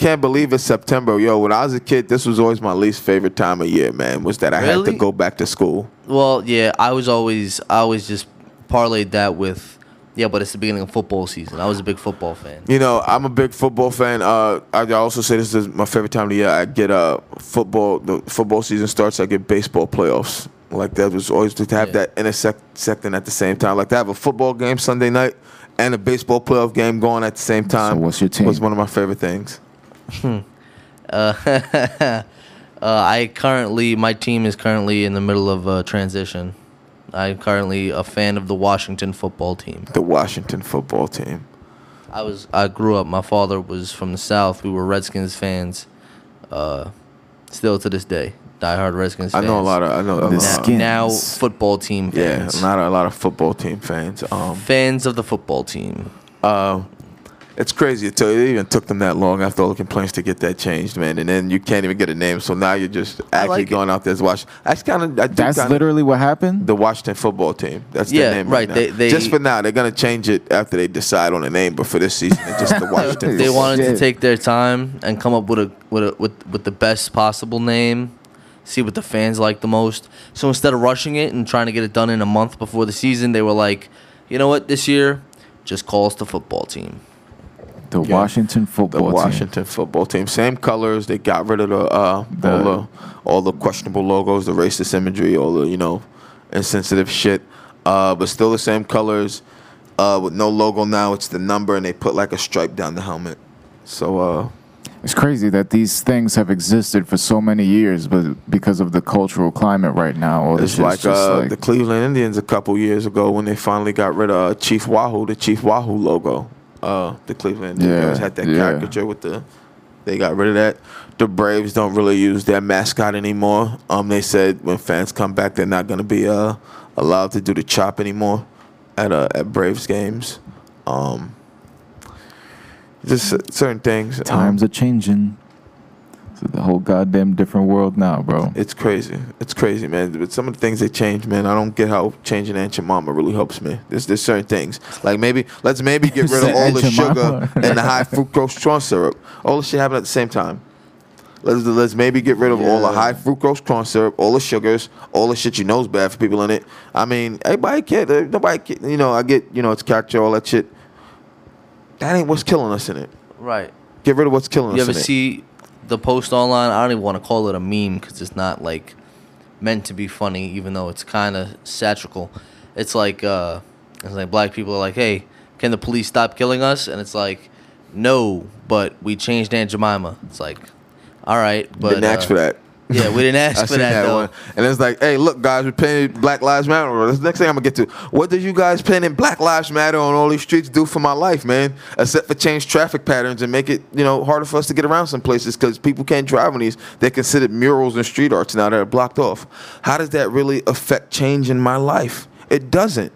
can't believe it's September. Yo, when I was a kid, this was always my least favorite time of year, man. Was that I had to go back to school. Well, yeah, I was always I always just parlayed that with yeah, but it's the beginning of football season. I was a big football fan. You know, I'm a big football fan. Uh, I also say this is my favorite time of the year. I get uh, football. The football season starts. I get baseball playoffs. Like that was always to have Yeah. that intersecting at the same time. Like to have a football game Sunday night and a baseball playoff game going at the same time. what's your team? Was one of my favorite things. Uh, I currently my team is currently in the middle of a transition. I'm currently a fan of the Washington football team. The Washington football team. I was I grew up. My father was from the South. We were Redskins fans. Uh, still to this day, diehard Redskins. I know a lot of. I know a The lot. now, Skins. now football team Yeah, fans. a lot of a lot of football team fans. Um, fans of the football team. uh, it's crazy. It, took, it even took them that long after all the complaints to get that changed, man. And then you can't even get a name, so now you're just actually like it. going out there to watch. That's kind of. That's literally what happened. the Washington football team. That's Yeah, their name right. right, now. They- they- just for now, they're gonna change it after they decide on a name. But for this season, it's just the Washington. They Shit. wanted to take their time and come up with a with a with with the best possible name. See what the fans like the most. So instead of rushing it and trying to get it done in a month before the season, they were like, you know what, this year, just call us the football team. The Yeah. Washington the football team. Washington football team. Same colors. They got rid of the, uh, The- all the all the questionable logos, the racist imagery, all the you know insensitive shit. Uh, but still the same colors. Uh, with no logo now. It's the number, and they put like a stripe down the helmet. So uh, It's crazy that these things have existed for so many years, but because of the cultural climate right now, all this It's like, uh, like the Cleveland Indians a couple years ago when they finally got rid of uh, Chief Wahoo, the Chief Wahoo logo. Uh, the Cleveland Indians Yeah, had that yeah. caricature with the. They got rid of that. The Braves don't really use their mascot anymore. Um, they said when fans come back, they're not going to be uh, allowed to do the chop anymore at uh, at Braves games. Um, just certain things. um, times are changing. It's a whole goddamn different world now, bro. It's crazy. It's crazy, man. But some of the things they change, man, I don't get how changing Aunt Jemima really helps me. There's there's certain things. Like maybe let's maybe get rid of all the sugar and the high fructose corn syrup. All the shit happen at the same time. Let's let's maybe get rid of all the high fructose corn syrup, all the sugars, all the shit you know is bad for people in it. I mean, everybody can't. Nobody, can, you know. I get you know it's character, all that shit. That ain't what's killing us in it. Right. Get rid of what's killing You us ever in it. see the post online? I don't even want to call it a meme because it's not like meant to be funny, even though it's kind of satirical. It's like uh, it's like black people are like, "Hey, can the police stop killing us?" And it's like, "No, but we changed Aunt Jemima." It's like, all right, but Didn't ask uh, for that. Yeah, we didn't ask for seen that, though. And it's like, hey, look, guys, we're painting Black Lives Matter. That's the next thing I'm gonna get to. What did you guys painting Black Lives Matter on all these streets do for my life, man? Except for change traffic patterns and make it, you know, harder for us to get around some places because people can't drive on these. They're considered murals and street arts now that are blocked off. How does that really affect change in my life? It doesn't.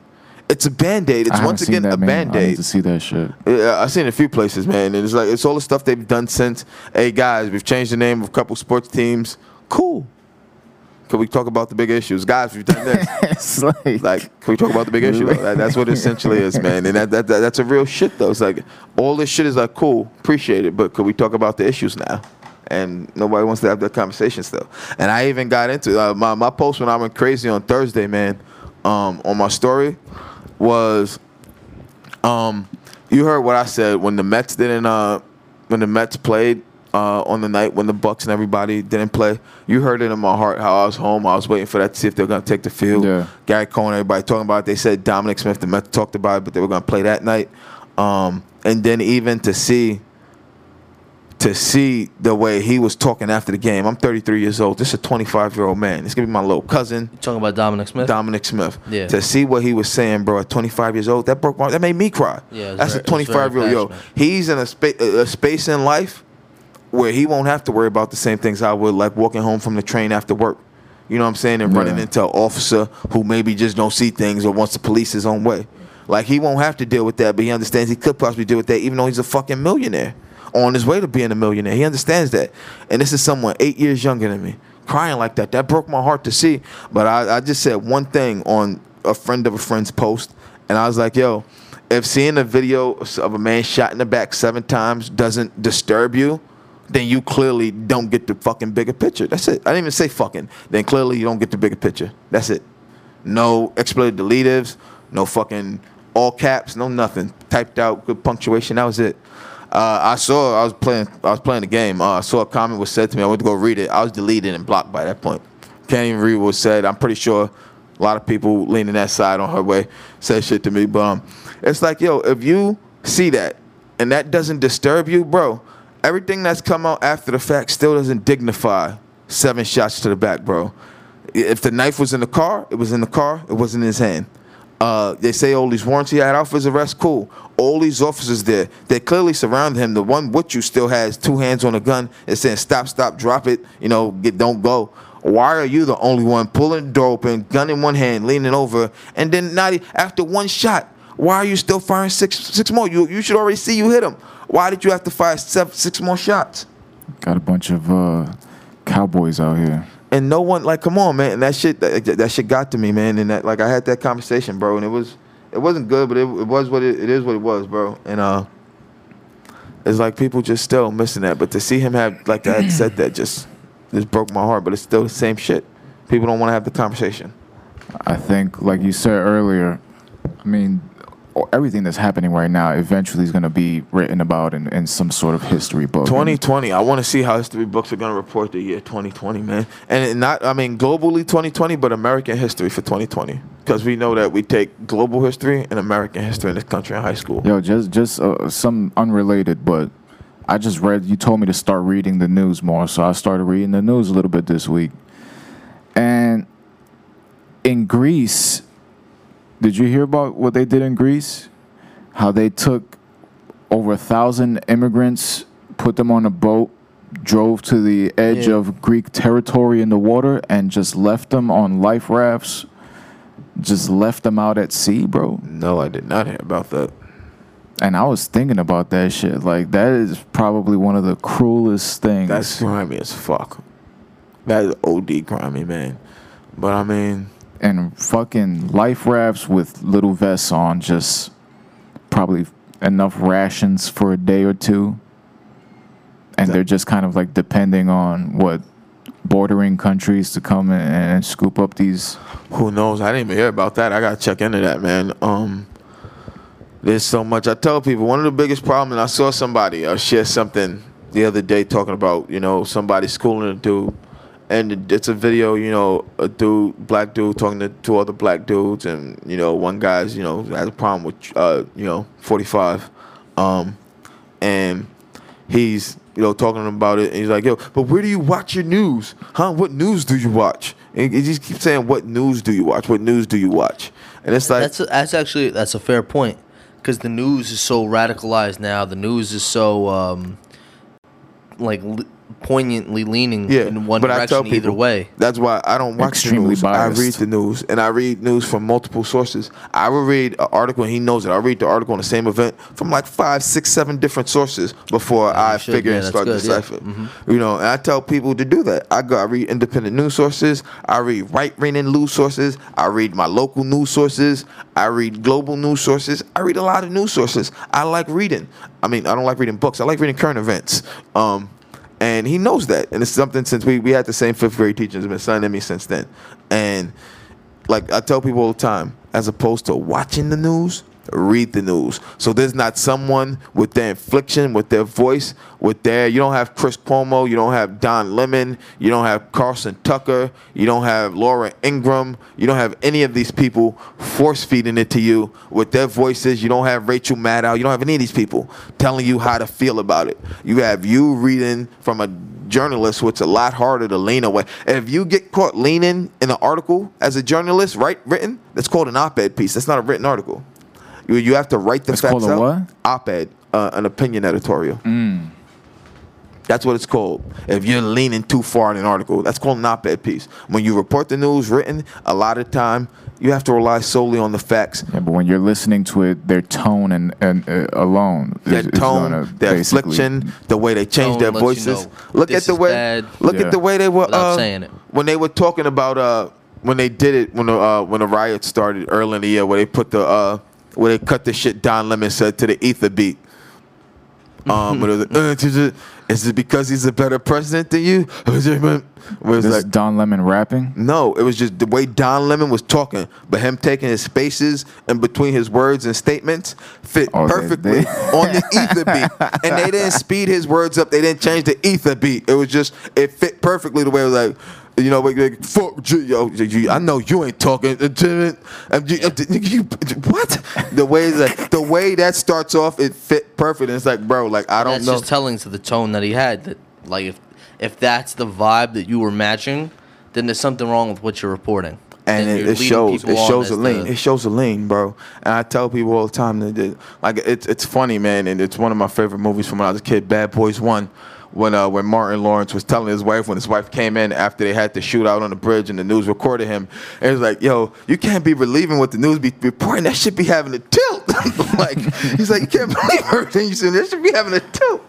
It's a band aid. It's once again that a band aid. to see that shit. Yeah, I've seen it a few places, man, and it's like it's all the stuff they've done since. Hey guys, we've changed the name of a couple sports teams. Cool. Can we talk about the big issues, guys? We've done this. like, like, can we talk about the big issue? That- that's what it essentially is, man. And that, that, that that's a real shit though. It's like all this shit is like cool, appreciate it, but could we talk about the issues now? And nobody wants to have that conversation still. And I even got into uh, my my post when I went crazy on Thursday, man. Um, on my story was um, you heard what I said when the Mets didn't uh when the Mets played uh on the night when the Bucks and everybody didn't play. You heard it in my heart how I was home. I was waiting for that to see if they were gonna take the field. Yeah. Gary Cohen, everybody talking about it. They said Dominic Smith, the Mets talked about it, but they were gonna play that night. Um, and then even to see to see the way he was talking after the game. I'm 33 years old. This is a 25 year old man. This gonna be my little cousin. You talking about Dominic Smith? Dominic Smith. Yeah. To see what he was saying, bro, at 25 years old, that broke my, that made me cry. Yeah, That's very- a it was very 25 year old. Yo, he's in a, spa- a a space in life where he won't have to worry about the same things I would, like walking home from the train after work. You know what I'm saying? And running Yeah. into an officer who maybe just don't see things or wants to police his own way. Like he won't have to deal with that, but he understands he could possibly deal with that, even though he's a fucking millionaire on his way to being a millionaire. He understands that, and this is someone eight years younger than me crying like that. That broke my heart to see. But I, I just said one thing on a friend of a friend's post, and I was like, "Yo, if seeing a video of a man shot in the back seven times doesn't disturb you, then you clearly don't get the fucking bigger picture. That's it. I didn't even say fucking. Then clearly you don't get the bigger picture. That's it. No expletive deletives, no fucking all caps, no nothing. Typed out, good punctuation. That was it. Uh, I saw I was playing I was playing the game. Uh, I saw a comment was said to me. I went to go read it. I was deleted and blocked by that point. Can't even read what was said. I'm pretty sure a lot of people leaning that side on her way said shit to me. But um, it's like, yo, if you see that and that doesn't disturb you, bro, everything that's come out after the fact still doesn't dignify seven shots to the back, bro. If the knife was in the car, it was in the car. It wasn't in his hand. Uh, they say all these warrants he had his arrest. Cool. All these officers there, they clearly surround him. The one with you still has two hands on a gun. It's saying stop, stop, drop it. You know, get, don't go. Why are you the only one pulling the door open, gun in one hand, leaning over, and then not after one shot? Why are you still firing six six more? You you should already see you hit him. Why did you have to fire seven, six more shots? Got a bunch of uh, cowboys out here. And no one like come on man and that shit that, that shit got to me man and that like i had that conversation bro and it was it wasn't good but it, it was what it, it is what it was bro and uh it's like people just still missing that but to see him have like that said that just just broke my heart but it's still the same shit. People don't want to have the conversation. I think, like you said earlier, I mean, everything that's happening right now eventually is going to be written about in, in some sort of history book. 2020 i want to see how history books are going to report the year 2020 man and not i mean globally 2020 but american history for 2020 because we know that we take global history and american history in this country in high school Yo, just just uh, some unrelated, but I just read. You told me to start reading the news more, so I started reading the news a little bit this week. And in Greece, did you hear about what they did in Greece? How they took over a thousand immigrants, put them on a boat, drove to the edge Yeah. of Greek territory in the water, and just left them on life rafts. Just left them out at sea, bro. No, I did not hear about that. And I was thinking about that shit. Like that is probably one of the cruelest things. That's grimy as fuck. That is OD grimy, man. But I mean, and fucking life rafts with little vests on, just probably enough rations for a day or two. And they're just kind of like depending on what bordering countries to come in and scoop up these. who knows? I didn't even hear about that. I gotta check into that, man. Um, there's so much. I tell people one of the biggest problems. And I saw somebody uh, share something the other day talking about you know somebody schooling a dude, and it's a video. You know, a dude, black dude, talking to two other black dudes, and you know one guy's you know has a problem with uh you know 45, um, and he's you know talking about it. And he's like yo but where do you watch your news? Huh? What news do you watch? And he just keeps saying what news do you watch? What news do you watch? And it's like That's that's actually that's a fair point. Because the news is so radicalized now. The news is so um, like li- poignantly leaning yeah in one but I tell direction either way. that's why i don't watch the news biased. i read the news and i read news from multiple sources i will read an article and he knows it i read the article on the same event from like five six seven different sources before Yeah, i should. figure Yeah, and start good, yeah. decipher Mhm. You know, and I tell people to do that. I go, I read independent news sources. I read right-leaning news sources. I read my local news sources. I read global news sources. I read a lot of news sources. I like reading. I mean, I don't like reading books. I like reading current events. Um, and he knows that, and it's something since we we had the same fifth grade teachers. Been signing me since then, and like I tell people all the time, as opposed to watching the news, read the news. So there's not someone with their infliction, with their voice, with their. You don't have Chris Cuomo, you don't have Don Lemon, you don't have Carson Tucker, you don't have Laura Ingraham, you don't have any of these people force feeding it to you with their voices. You don't have Rachel Maddow, you don't have any of these people telling you how to feel about it. You have you reading from a journalist, which is a lot harder to lean away. If you get caught leaning in an article as a journalist, right, written, that's called an op-ed piece. That's not a written article. You, you have to write the It's facts called a out. what? Op-ed, uh, an opinion editorial. That's what it's called. If you're leaning too far in an article, that's called an op-ed piece. When you report the news written, a lot of time you have to rely solely on the facts. Yeah, but when you're listening to it, their tone and, and uh, alone, Their is tone, gonna their basically- affliction, the way they change their lets you voices. know Look at the way. bad. Look Yeah. at the way they were uh, saying it. when they were talking about uh when they did it when the uh, when the riot started early in the year where they put the uh where they cut the shit Don Lemon said to the ether beat. Um, but it was, uh, is it because he's a better president than you? Where it's This like, Don Lemon rapping. no, it was just the way Don Lemon was talking, but him taking his spaces in between his words and statements fit Oh, they- perfectly they- on the ether beat. And they didn't speed his words up. They didn't change the ether beat. It was just it fit perfectly the way it was like. You know, like, like fuck, yo, I know you ain't talking. to- you- you- What? The way that the way that starts off, it fit perfect. And it's like, bro, like I don't That's know. just telling to the tone that he had. That like if if that's the vibe that you were matching, then there's something wrong with what you're reporting. and Then it, it shows it shows a lean the- it shows a lean bro and i tell people all the time that, that like it's it's funny man and it's one of my favorite movies from when i was a kid bad boys one when uh when martin lawrence was telling his wife when his wife came in after they had the shootout on the bridge and the news recorded him and it was like yo you can't be relieving what the news be reporting that should be having a tilt like he's like you can't believe everything you said that should be having a tilt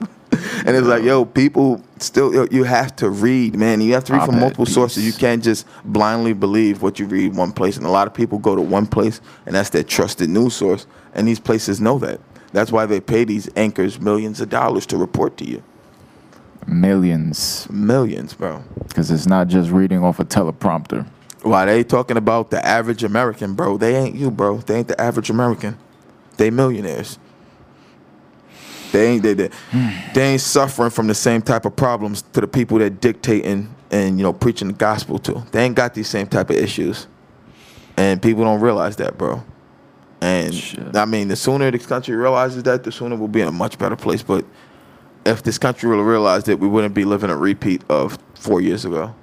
and it's like, yo, people still, yo, you have to read, man. You have to read from multiple sources. You can't just blindly believe what you read one place. And a lot of people go to one place, and that's their trusted news source. And these places know that. That's why they pay these anchors millions of dollars to report to you. Millions, Millions, bro. because it's not just reading off a teleprompter. Why they talking about the average American, bro? They ain't you, bro. They ain't the average American. They millionaires. They ain't they, they, they ain't suffering from the same type of problems to the people that dictating and you know preaching the gospel to. They ain't got these same type of issues, and people don't realize that, bro. And Shit. I mean, the sooner this country realizes that, the sooner we'll be in a much better place. But if this country really realized it, we wouldn't be living a repeat of four years ago.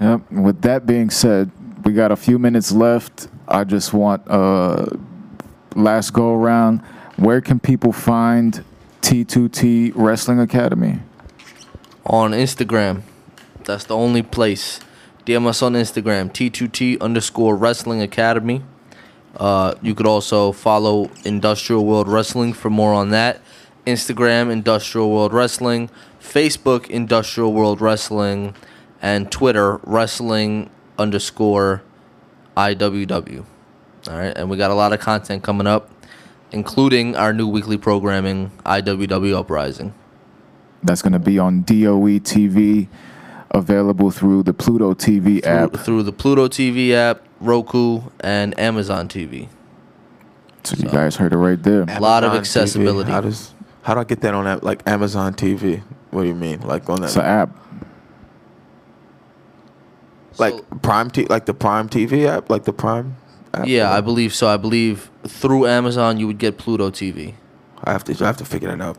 Yep. With that being said, we got a few minutes left. I just want uh last go around. Where can people find T2T Wrestling Academy? on Instagram. That's the only place. DM us on Instagram, T2T underscore Wrestling Academy. Uh, you could also follow Industrial World Wrestling for more on that. Instagram, Industrial World Wrestling. Facebook, Industrial World Wrestling. And Twitter, Wrestling underscore IWW. All right. And we got a lot of content coming up, including our new weekly programming, IWW Uprising. That's going to be on DOE TV, available through the Pluto TV through, app. through the Pluto TV app, Roku, and Amazon TV. So you guys heard it right there. A lot of Amazon TV. accessibility. How does how do I get that on that like Amazon TV? What do you mean? Like on that It's an app. like So- Prime T like the Prime TV app, like the Prime app? Yeah, I believe so. I believe through Amazon you would get Pluto TV. I have to I have to figure that out.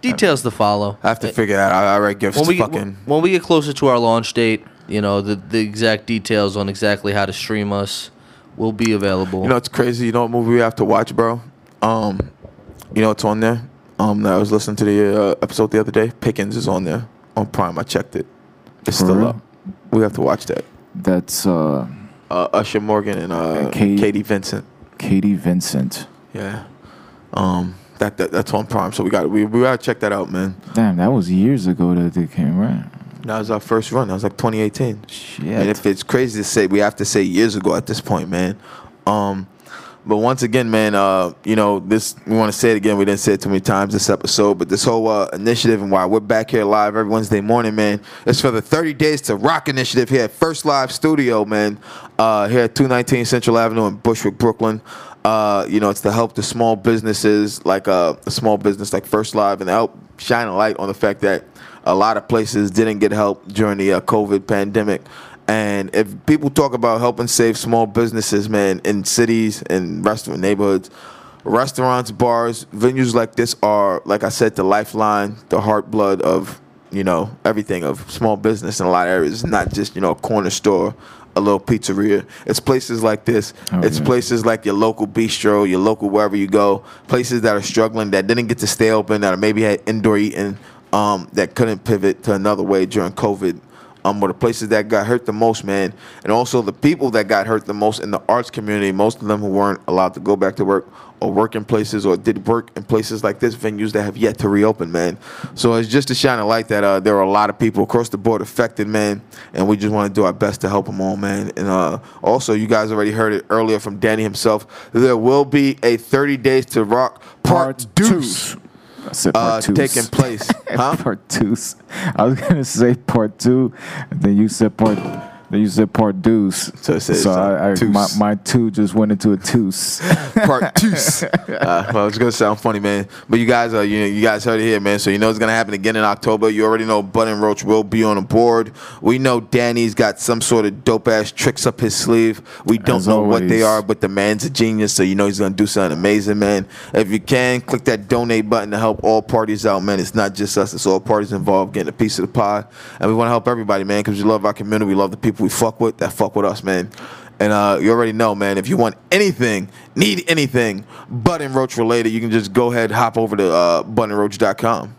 Details to follow. I have to figure that out. I already give when we get, fucking when we get closer to our launch date, you know the the exact details on exactly how to stream us will be available. You know it's crazy. You know what movie we have to watch, bro? Um, you know it's on there. Um, I was listening to the uh, episode the other day. Pickings is on there on Prime. I checked it. It's For still real? up. We have to watch that. That's uh, Uh, Usher Morgan and uh, And Katie- Katie Vincent. Katie Vincent. Yeah. Um, that, that that's on Prime. So we got we we gotta check that out, man. Damn, that was years ago that they came, right? That was our first run. That was like 2018. Shit. And if it's crazy to say, we have to say years ago at this point, man. Um, but once again, man, uh, you know, this we want to say it again. We didn't say it too many times this episode, but this whole uh, initiative and why we're back here live every Wednesday morning, man, it's for the 30 Days to Rock initiative here at First Live Studio, man, uh, here at 219 Central Avenue in Bushwick, Brooklyn. Uh, you know, it's to help the small businesses like uh, a small business like First Live and help shine a light on the fact that a lot of places didn't get help during the uh, COVID pandemic. And if people talk about helping save small businesses, man, in cities and restaurant neighborhoods, restaurants, bars, venues like this are, like I said, the lifeline, the heart blood of, you know, everything of small business in a lot of areas. It's not just, you know, a corner store, a little pizzeria. It's places like this. Oh, it's yeah. places like your local bistro, your local wherever you go, places that are struggling, that didn't get to stay open, that maybe had indoor eating, um, that couldn't pivot to another way during COVID um, were the places that got hurt the most, man. And also the people that got hurt the most in the arts community, most of them who weren't allowed to go back to work or work in places or did work in places like this, venues that have yet to reopen, man. So it's just to shine a light that uh, there are a lot of people across the board affected, man. And we just want to do our best to help them all, man. And uh, also, you guys already heard it earlier from Danny himself. There will be a 30 Days to Rock Part, Part Deuce. Uh, taking place. huh? part two. I was gonna say part two, and then you said part. Then you said part deuce. So so uh, I, I, my, my two just went into a tooth. part two. Uh, well, it's gonna sound funny, man. But you guys, uh, you you guys heard it here, man. So you know it's gonna happen again in October. You already know and Roach will be on the board. We know Danny's got some sort of dope ass tricks up his sleeve. We don't As know what they are, but the man's a genius, so you know he's gonna do something amazing, man. If you can, click that donate button to help all parties out, man. It's not just us; it's all parties involved getting a piece of the pie, and we want to help everybody, man, because we love our community. We love the people we fuck with that fuck with us, man. And uh, you already know, man. If you want anything, need anything, and Roach related, you can just go ahead, hop over to uh, budandroach.com.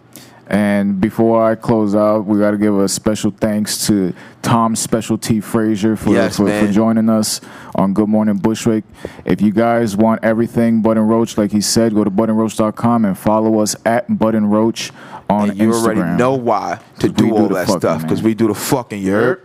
And before I close out, we got to give a special thanks to Tom Special T Frazier for, Yes, for, for joining us on Good Morning Bushwick. If you guys want everything Bud and Roach, like he said, go to budandroach.com and follow us at Bud and Roach on And you Instagram. already know why to do all that fucking, stuff because we do the fucking yerp.